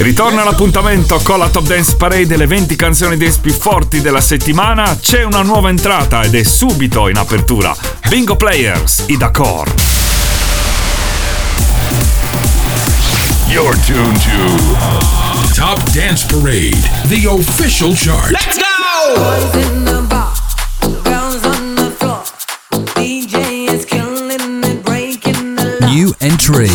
Ritorna l'appuntamento con la Top Dance Parade le 20 canzoni dance più forti della settimana. C'è una nuova entrata ed è subito in apertura. Bingo Players, Ida Core. You're tuned to Top Dance Parade, the official chart. Let's go! New entry.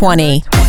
20.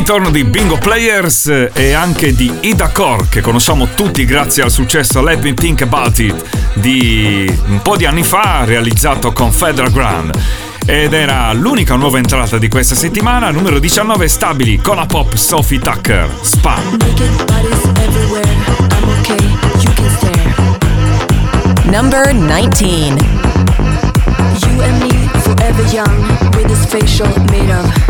Ritorno di Bingo Players e anche di Ida Core che conosciamo tutti grazie al successo Let Me Think About It di un po' di anni fa realizzato con Federal Grand ed era l'unica nuova entrata di questa settimana, numero 19 stabili con la pop Sophie Tucker, Spa. Number 19 You and me forever young with this facial made of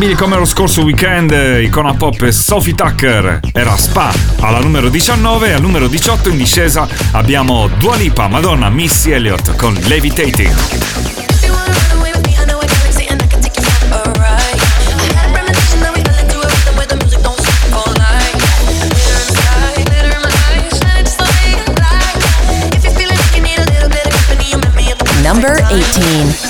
immancabili come lo scorso weekend, eh, icona pop Sophie Tucker era Spa alla numero 19 e al numero 18 in discesa abbiamo Dua Lipa, Madonna, Missy Elliott con Levitating. number 18.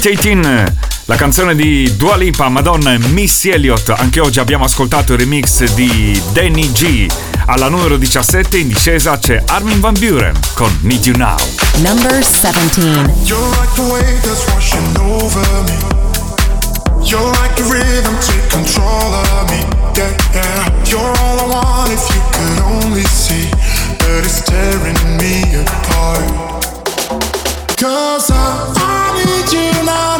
Sweet 18, la canzone di Dua Lipa, Madonna e Missy Elliott. Anche oggi abbiamo ascoltato il remix di Danny G. Alla numero 17 in discesa c'è Armin Van Buren con Need You Now. Number 17 You're like the wave that's washing over me You're like the rhythm, take control of me yeah, yeah. You're all I want if you could only see But it's tearing me apart Cause I you now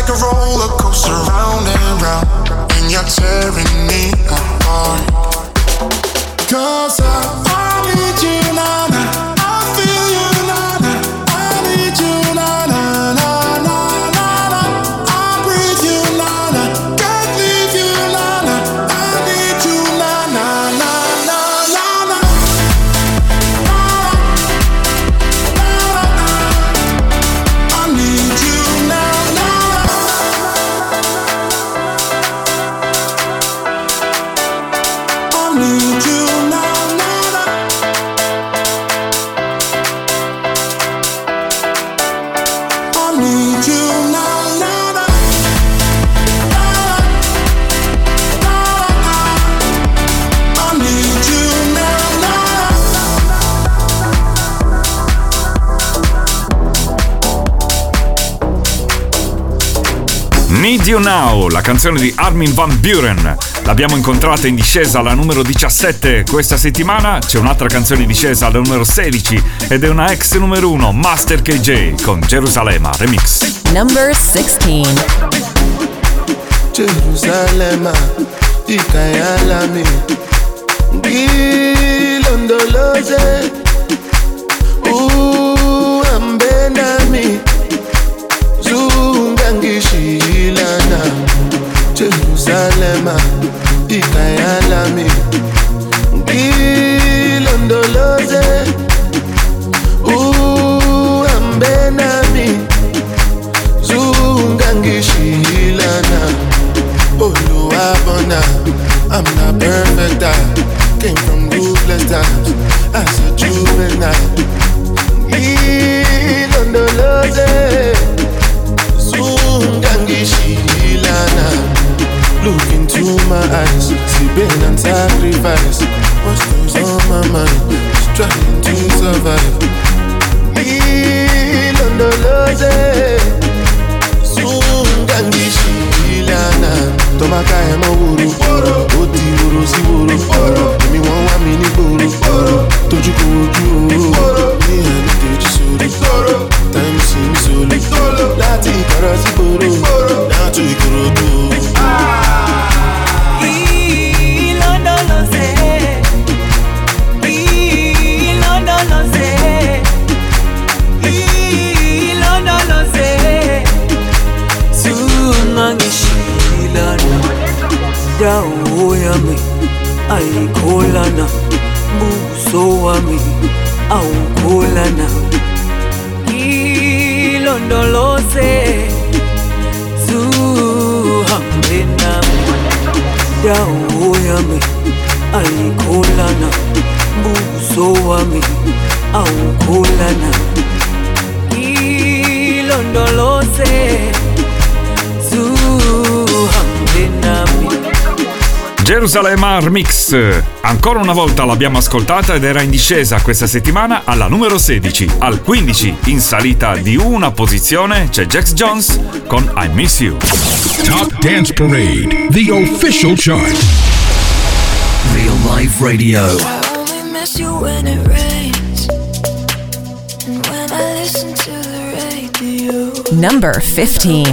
like a roller coaster, round and round, and you're tearing me apart. Cause I Need You Now, la canzone di Armin Van Buren. L'abbiamo incontrata in discesa alla numero 17 questa settimana. C'è un'altra canzone in discesa alla numero 16 ed è una ex numero 1, Master KJ con Gerusalemme Remix. Number 16. Jerusalema ikayalami ngilondoloze Jerusalema ikayalami ngilondoloze uhambe nami. Zungangishilana Oluwabona. I'm not perfect I came from ruthless times. As a juvenile Zungangishilana Into my eyes. See pain and sacrifice. What's on my mind Just trying to survive. Ngilondoloze Zungangishilana Tomaka emo wuru Ó ti woro sí woro Èmi wọ́n wá mi ní gbòòrò Tójú kò ojú Jerusalem Armix. Ancora una volta l'abbiamo ascoltata ed era in discesa questa settimana alla numero 16. Al 15, in salita di una posizione, c'è Jax Jones con I Miss You. Top Dance Parade, the official chart. Real Life Radio. Number 15.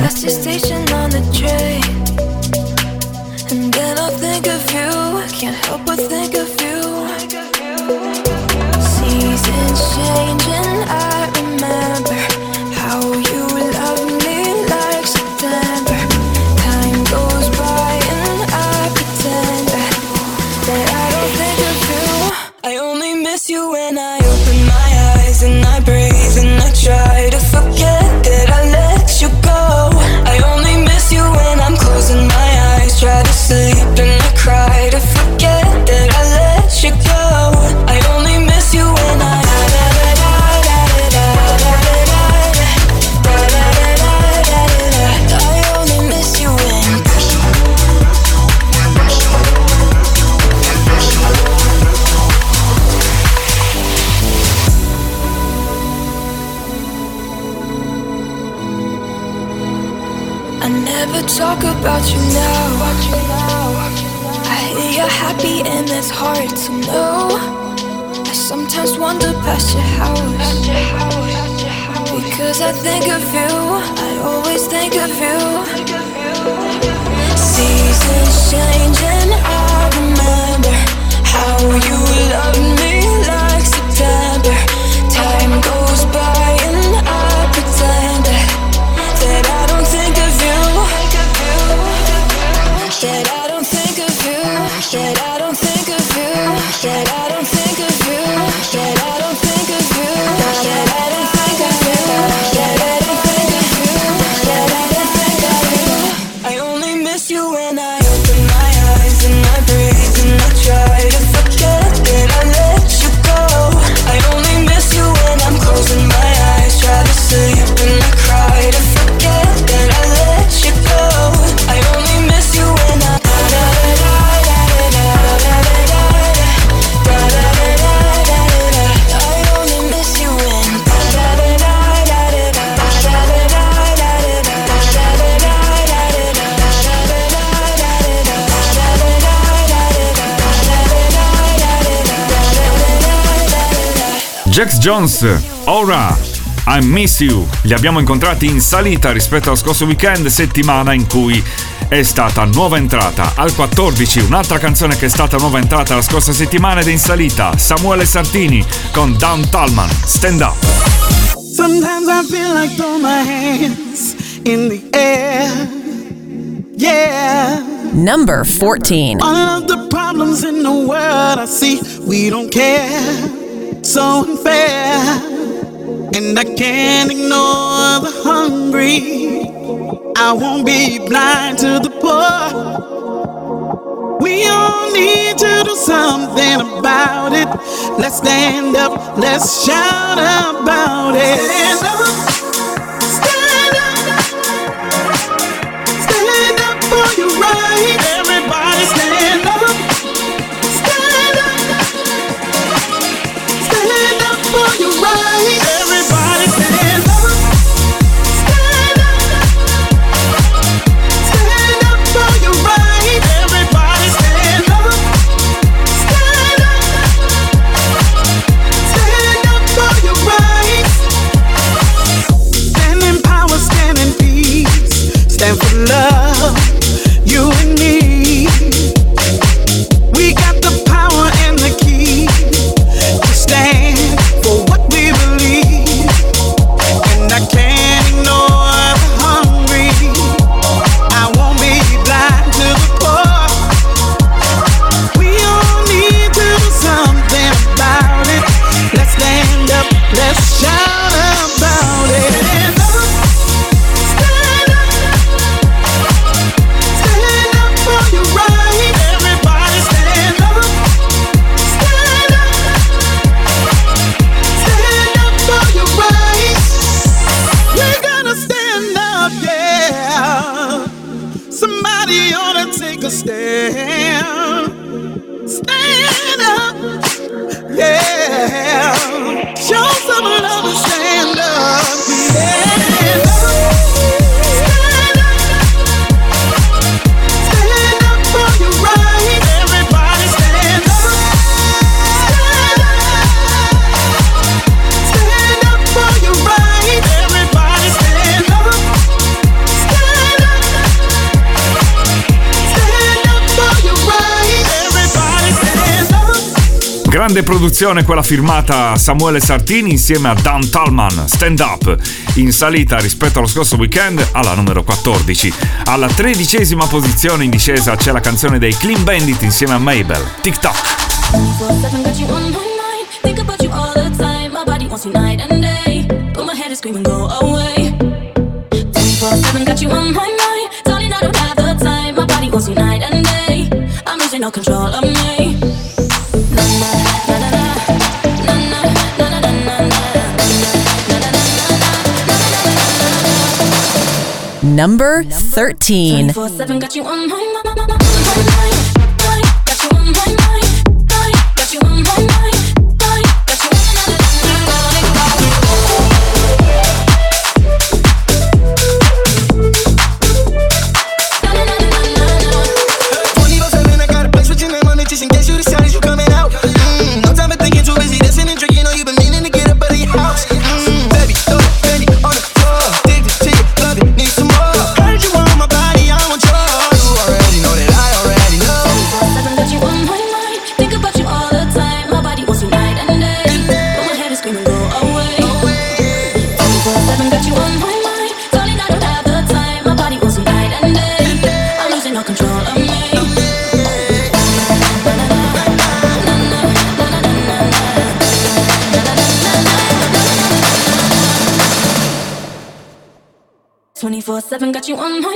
I think of you. I always think of you. Jax Jones, Ora, I Miss You. Li abbiamo incontrati in salita rispetto allo scorso weekend, settimana in cui è stata nuova entrata. Al 14 un'altra canzone che è stata nuova entrata la scorsa settimana ed è in salita, Samuele Sartini con Down Talman, Stand Up. Sometimes I feel like throwing my hands in the air. Yeah. Number 14. All of the problems in the world I see, we don't care. So unfair, and I can't ignore the hungry. I won't be blind to the poor. We all need to do something about it. Let's stand up, let's shout about it. Stand up, stand up, stand up for your right. Everybody stand up. Produzione quella firmata Samuele Sartini insieme a Dan Talman, Stand Up, in salita rispetto allo scorso weekend alla numero 14. Alla tredicesima posizione in discesa c'è la canzone dei Clean Bandit insieme a Mabel, Tic Tac. number 13. one more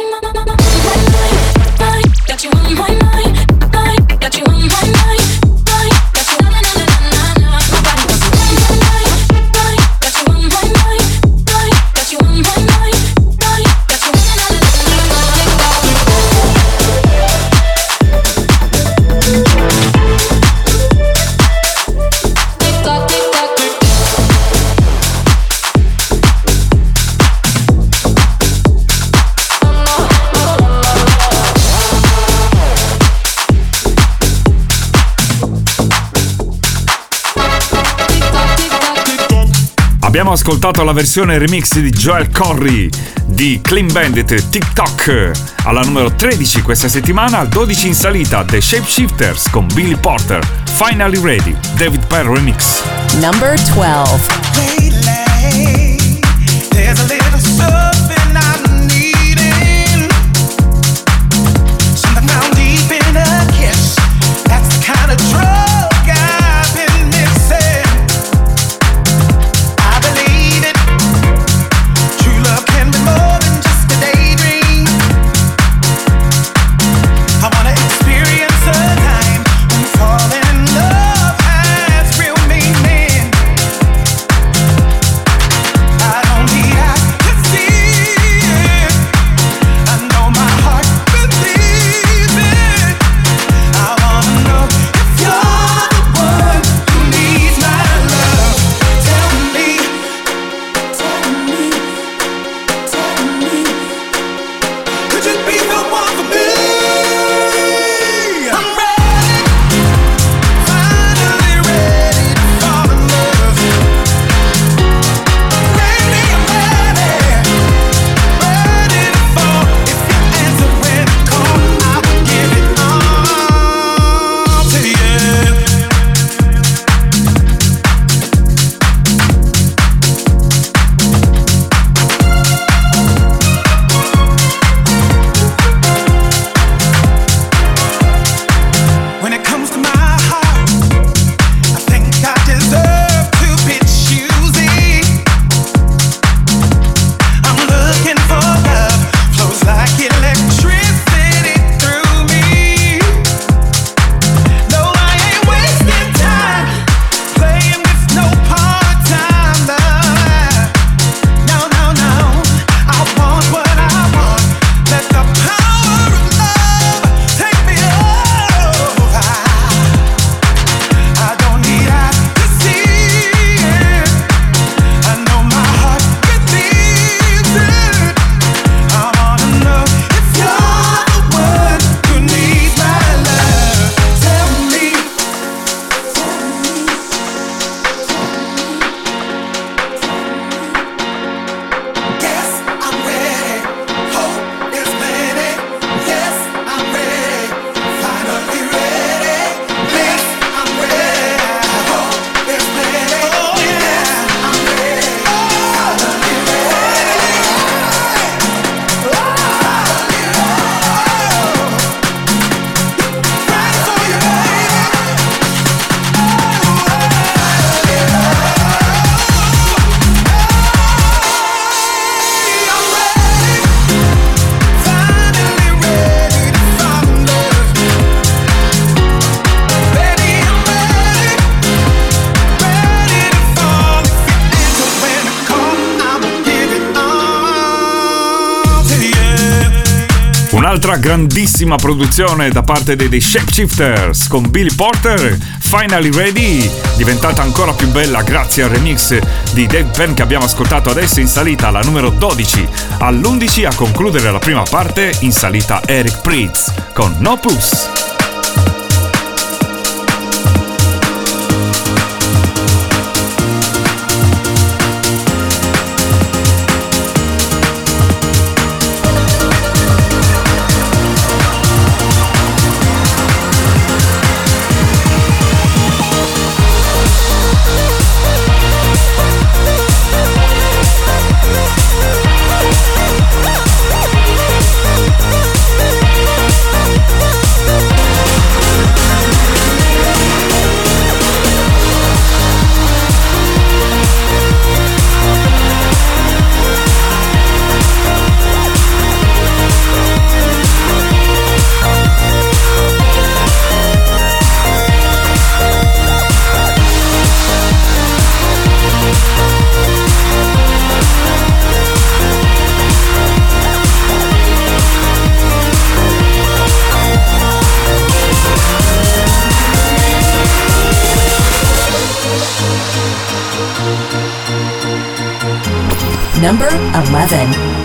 Abbiamo ascoltato la versione remix di Joel Corry di Clean Bandit TikTok alla numero 13 questa settimana, al 12 in salita The Shapeshifters con Billy Porter, Finally Ready, David Perry Remix. Number 12. Un'altra grandissima produzione da parte dei, dei Shapeshifters con Billy Porter, Finally Ready, diventata ancora più bella grazie al remix di Dave Penn che abbiamo ascoltato adesso in salita alla numero 12. All'11 a concludere la prima parte in salita Eric Pritz con No Puss. number 11.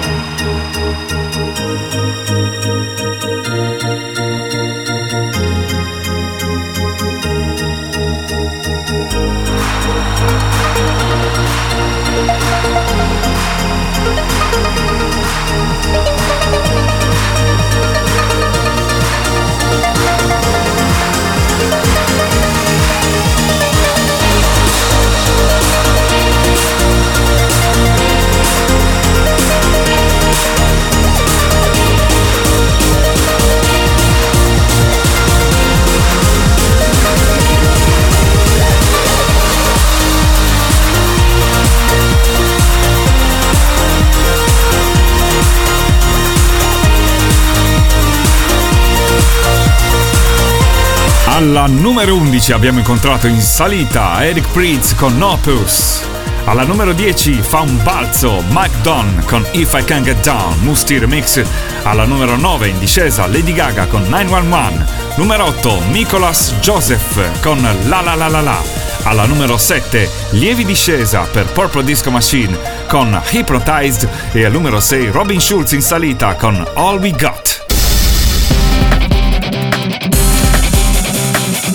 Alla numero 11 abbiamo incontrato in salita Eric Pritz con Nopus. Alla numero 10 fa un balzo Mike Don con If I Can Get Down, Musti Remix. Alla numero 9 in discesa Lady Gaga con 911. Numero 8 Nicholas Joseph con La La La La La. Alla numero 7 lievi discesa per Purple Disco Machine con Hypnotized e al numero 6 Robin Schulz in salita con All We Got.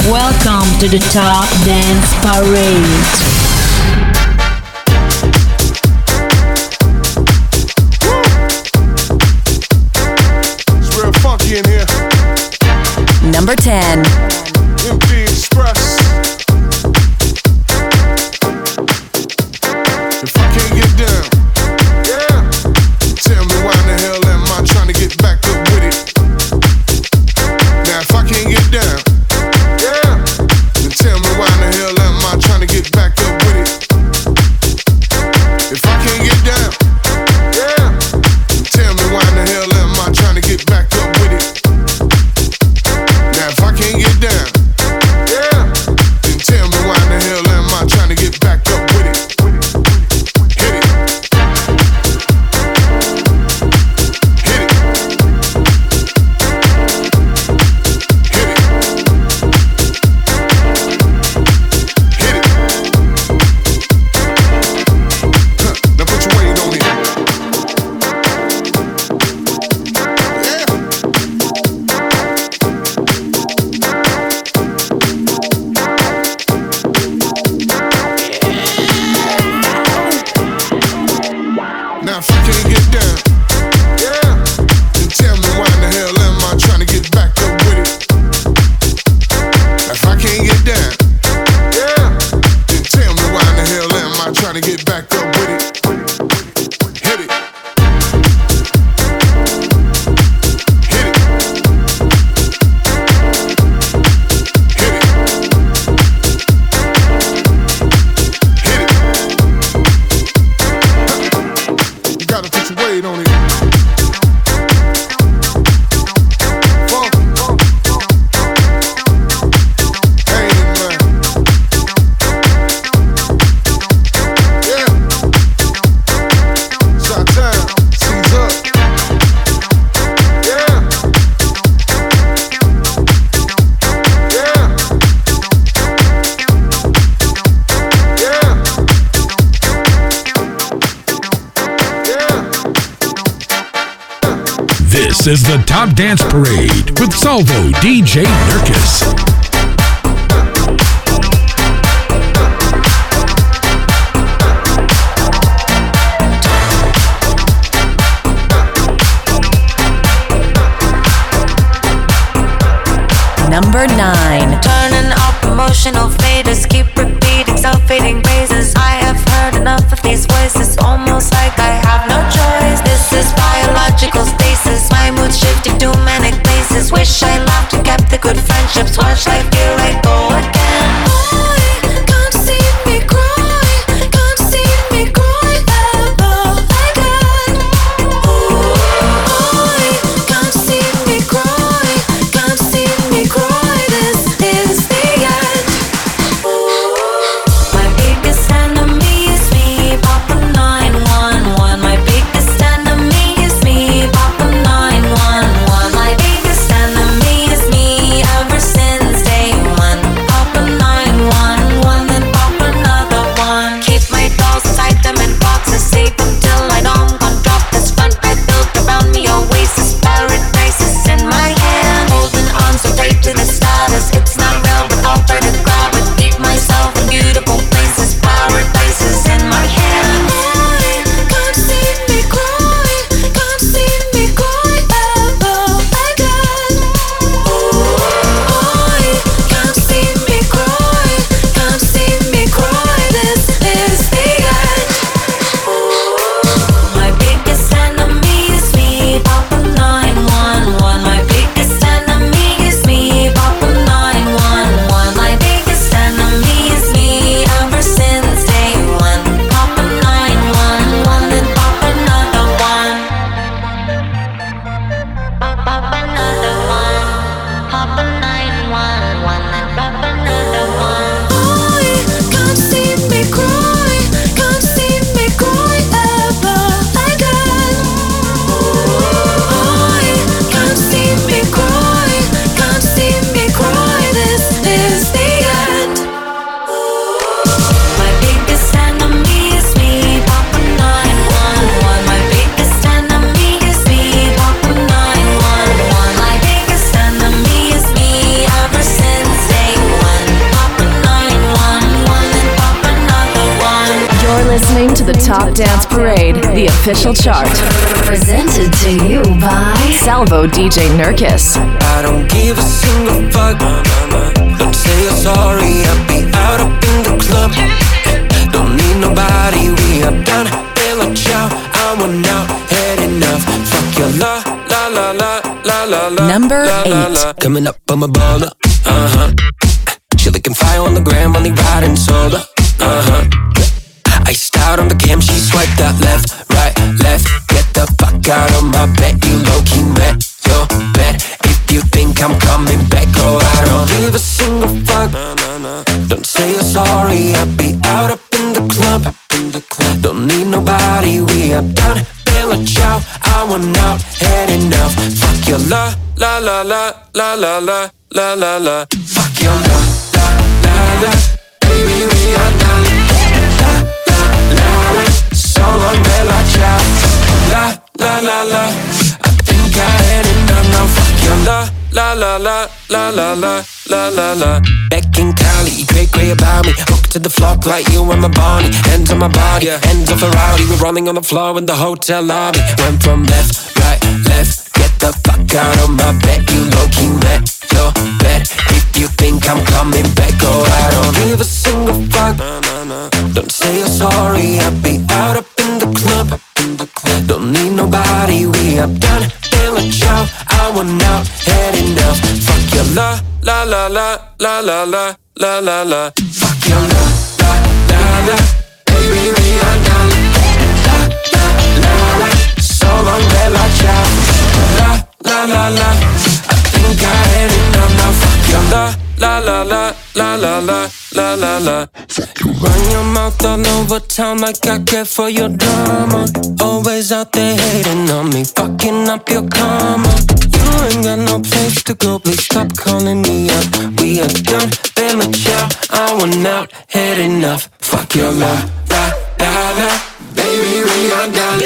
Welcome to the Top Dance Parade. It's real funky in here. Number 10. Is the Top Dance Parade with Salvo DJ Nurkis. Number 9. Turning up emotional faders, keep repeating self-fading praises. I have heard enough of these voices, almost like I have no choice. This is biological stasis, shifting to manic places. Wish I laughed and kept the good friendships. Watch life Presented to you by Salvo DJ Nurkis. I don't give a single fuck. Don't say you're sorry. I'll be out up in the club. Don't need nobody. We are done. Bella ciao. I want out. Had enough. Fuck your la la la la la la la. Number la, la, eight. la. Coming up, I'm a baller. Uh huh. She looking fire on the gram, only riding solo. Uh huh. Iced out on the cam, she swiped that left, right, left. The fuck out of my bed, you low key met your bed. If you think I'm coming back, go I don't give a single fuck. Don't say you're sorry, I'll be out up in the club. In the club. Don't need nobody, we are done. Bella ciao, I want out, had enough. Fuck your la, la la la, la la la, la la la. Fuck your la, la la la. Baby, we are done. La la la la. So long, Bella ciao. La la la la. I think I had enough now. Fuck your la la la la la la la la la la. Back in Cali, great great about me. Hooked to the flock like you and my Barney. Hands on my body, hands off a. We're running on the floor in the hotel lobby. Went from left, right, left. Get the fuck out of my bed. You low key met your bed. You think I'm coming back or I don't give a single fuck Don't say you're sorry, I'll be out up in the club Don't need nobody, we are done in a job I want out, had enough Fuck your la, la la la, la la la, la la la Fuck your la, la la la la la la la la la la. You run your mouth all over town like I care for your drama. Always out there hating on me, fucking up your karma. You ain't got no place to go, please stop calling me up. We are done, been a I want out, had enough. Fuck your la la la la, baby we are done.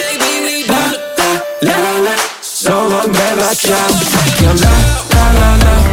La la la, la. so long, baby child. Fuck your la la la la.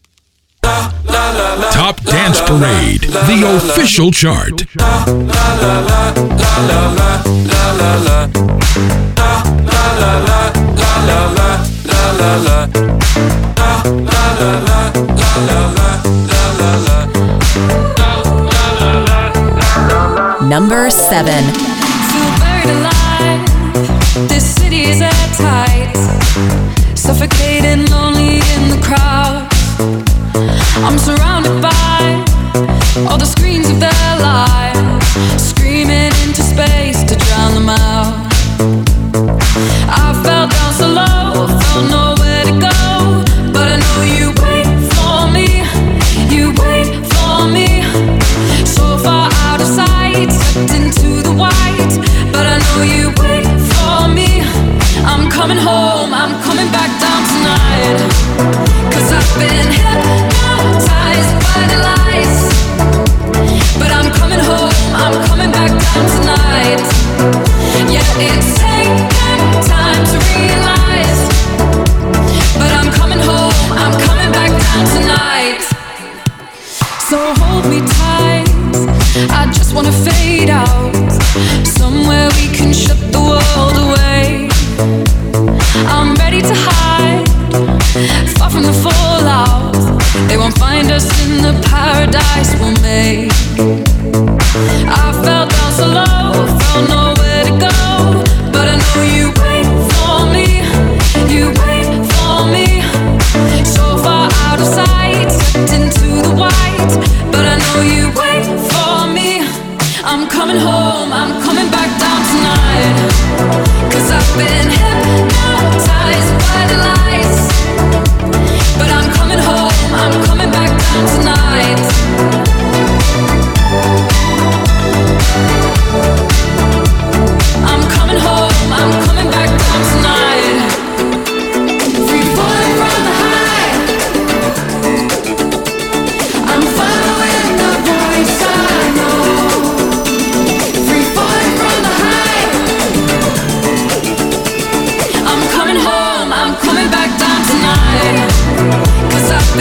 Top Dance Parade, the official chart. Number seven. Feel buried alive. This city is airtight. Suffocating, lonely in the crowd. I'm surrounded by all the screens of their lives, screaming into space to drown them out. I fell down so low, felt nowhere to go, but I know you wait for me. You wait for me, so far out of sight, sucked into the white, but I know you wait for me. I'm coming home,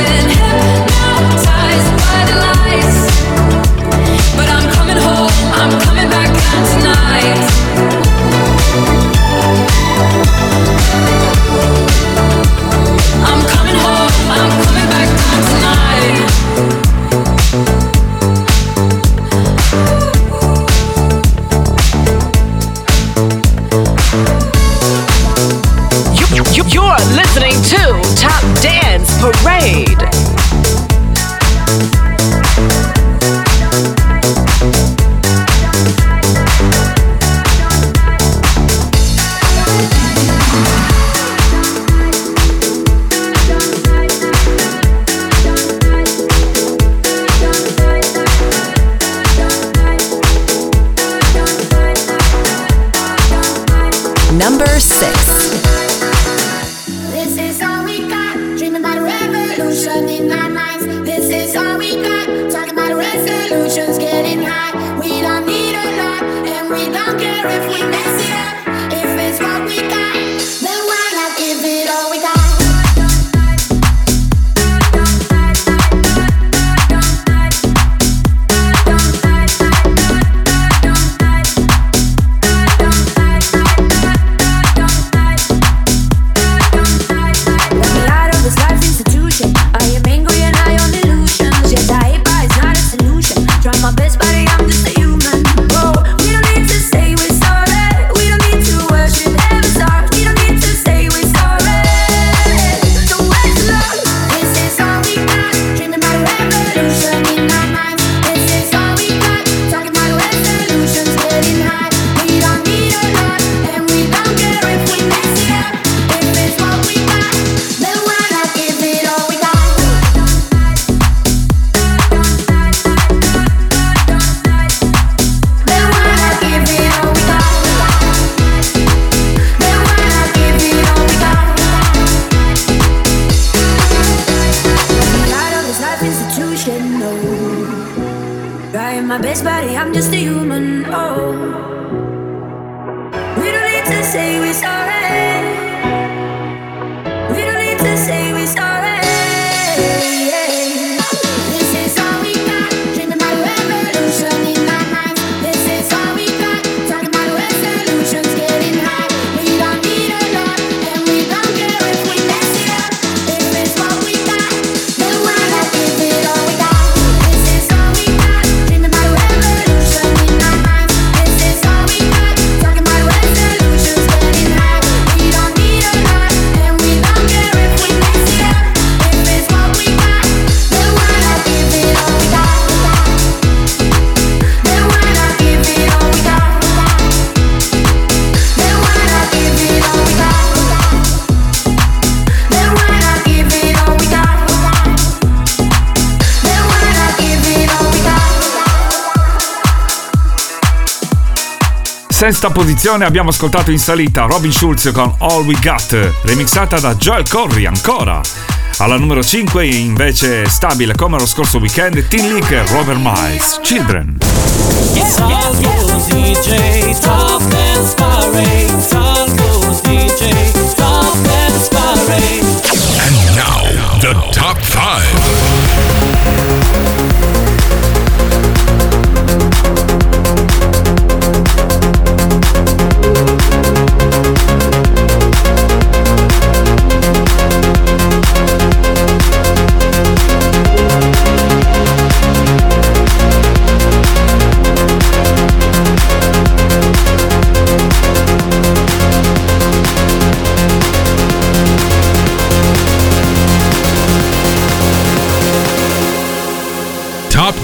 open sesta posizione abbiamo ascoltato in salita Robin Schulz con All We Got, remixata da Joel Corry ancora. Alla numero 5 invece stabile come lo scorso weekend Teen Leak e Robert Miles, Children. Yeah, yeah, yeah. And now the top 5.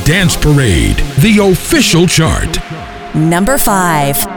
Dance Parade, the official chart. Number 5.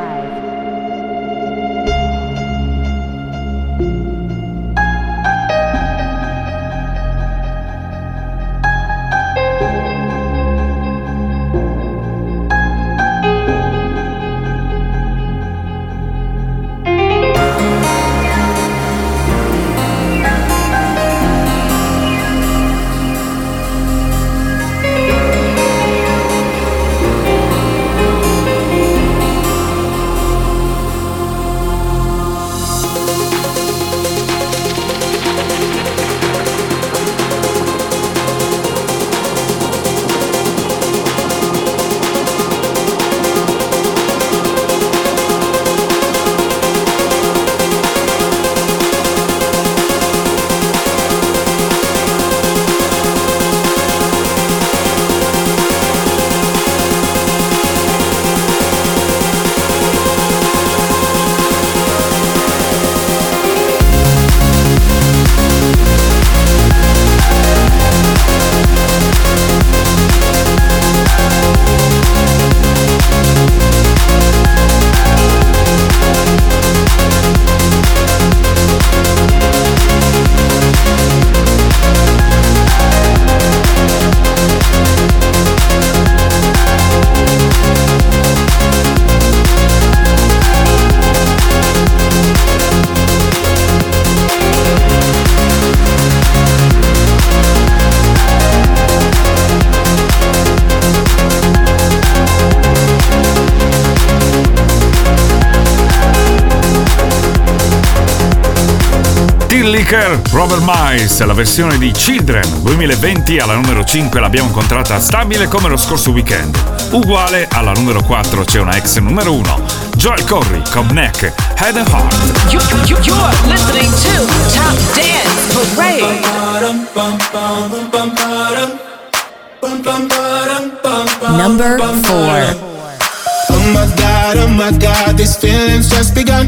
Robert Miles, la versione di Children 2020 alla numero 5 l'abbiamo incontrata stabile come lo scorso weekend. Uguale alla numero 4 c'è una ex numero 1, Joel Corry, Cobb Neck, Head and Heart. You, you, you're listening to Top Dance Parade. Number four. Oh my god, oh my god, these feelings just begun.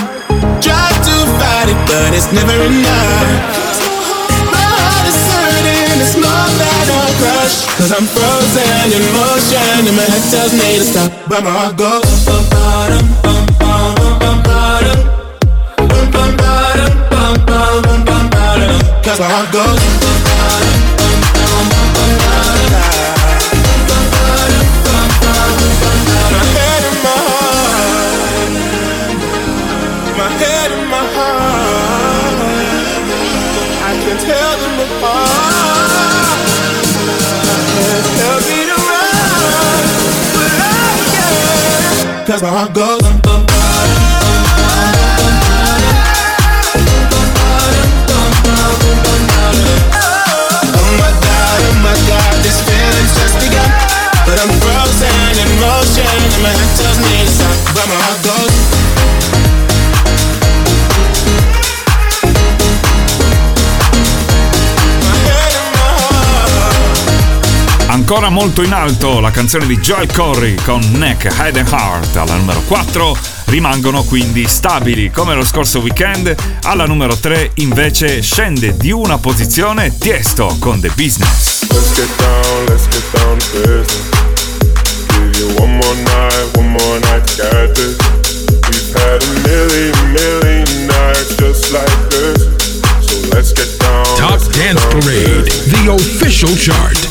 it, but it's never enough. My heart is hurting, it's more than a crush. Cause I'm frozen in motion, and my head tells me to stop. But my heart goes bum, bottom, bum, bum, bum, bum, bottom. Bum, bum, bottom, bum, bum, bum, bum, bottom. Cause my heart goes bum, bottom, bum, bum, bum, bum, bottom. Cause my heart goes. Oh my god, oh my god, this feeling's just begun. But I'm frozen in motion, and my head Ancora molto in alto la canzone di Joel Corry con Neck, Head and Heart alla numero 4 rimangono quindi stabili come lo scorso weekend. Alla numero 3 invece scende di una posizione Tiesto con The Business. Let's get down, let's get down to business. Give you one more night, one more night to get this. We've had a million, million nights just like this. So let's get down. Top let's get Dance Parade, the official chart.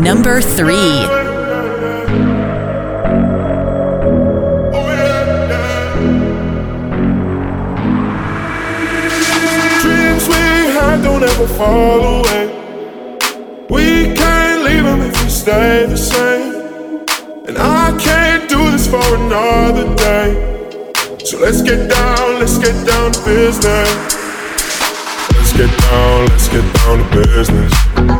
Number three. Dreams we had don't ever fall away. We can't leave them if we stay the same. And I can't do this for another day. So let's get down, let's get down to business. Let's get down, let's get down to business.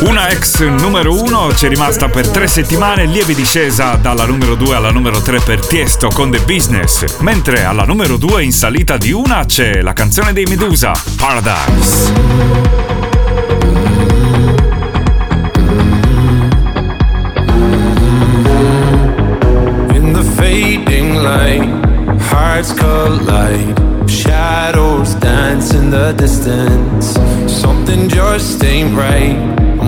Una ex numero 1 c'è rimasta per tre settimane, lieve discesa dalla numero 2 alla numero 3 per Tiesto con The Business, mentre alla numero 2 in salita di una c'è la canzone dei Medusa, Paradise. In the fading light, hearts collide shadows dance in the distance something just ain't right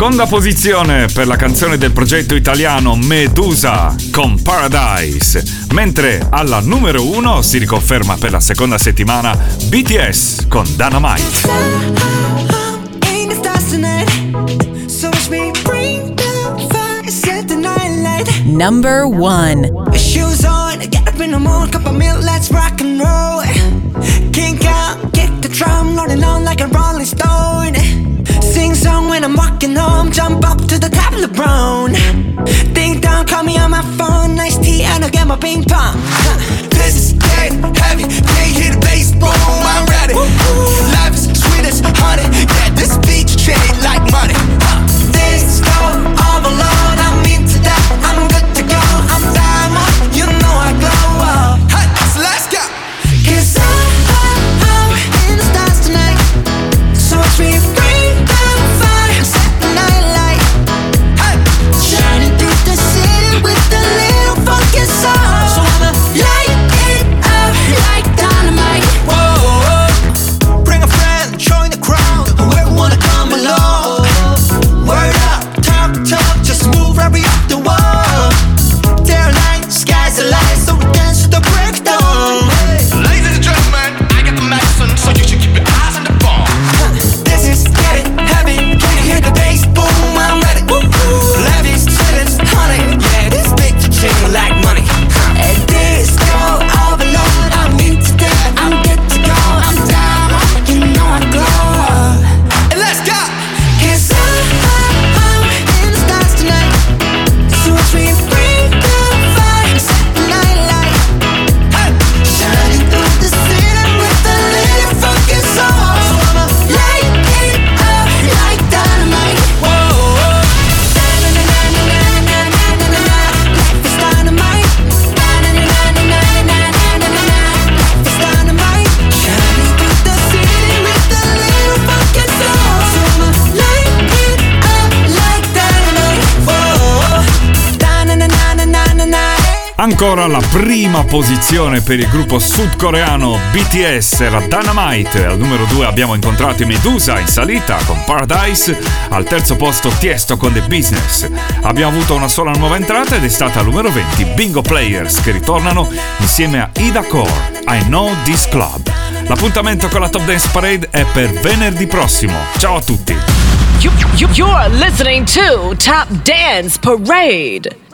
Seconda posizione per la canzone del progetto italiano Medusa con Paradise, mentre alla numero uno si riconferma per la seconda settimana BTS con Dynamite. Number one. Shoes on, get up in the morning, cup of milk, let's rock and roll. Kink out, kick the drum, rolling on like a rolling stone. Sing song when I'm walking home, jump up to the top of the brown. Ding dong, call me on my phone, nice tea, and I'll get my ping pong. This is dead heavy, can't hear the bass, boom, I'm ready. Life is sweet as honey, yeah, this beach treat like money. This go all alone, I'm into that, I'm good to go, I'm diamond, you know I glow up. Ancora la prima posizione per il gruppo sudcoreano BTS era Dynamite. Al numero 2 abbiamo incontrato i Medusa in salita con Paradise. Al terzo posto Tiesto con The Business. Abbiamo avuto una sola nuova entrata ed è stata al numero 20 Bingo Players che ritornano insieme a Ida Core. I Know This Club. L'appuntamento con la Top Dance Parade è per venerdì prossimo. Ciao a tutti! You, you, you're listening to Top Dance Parade.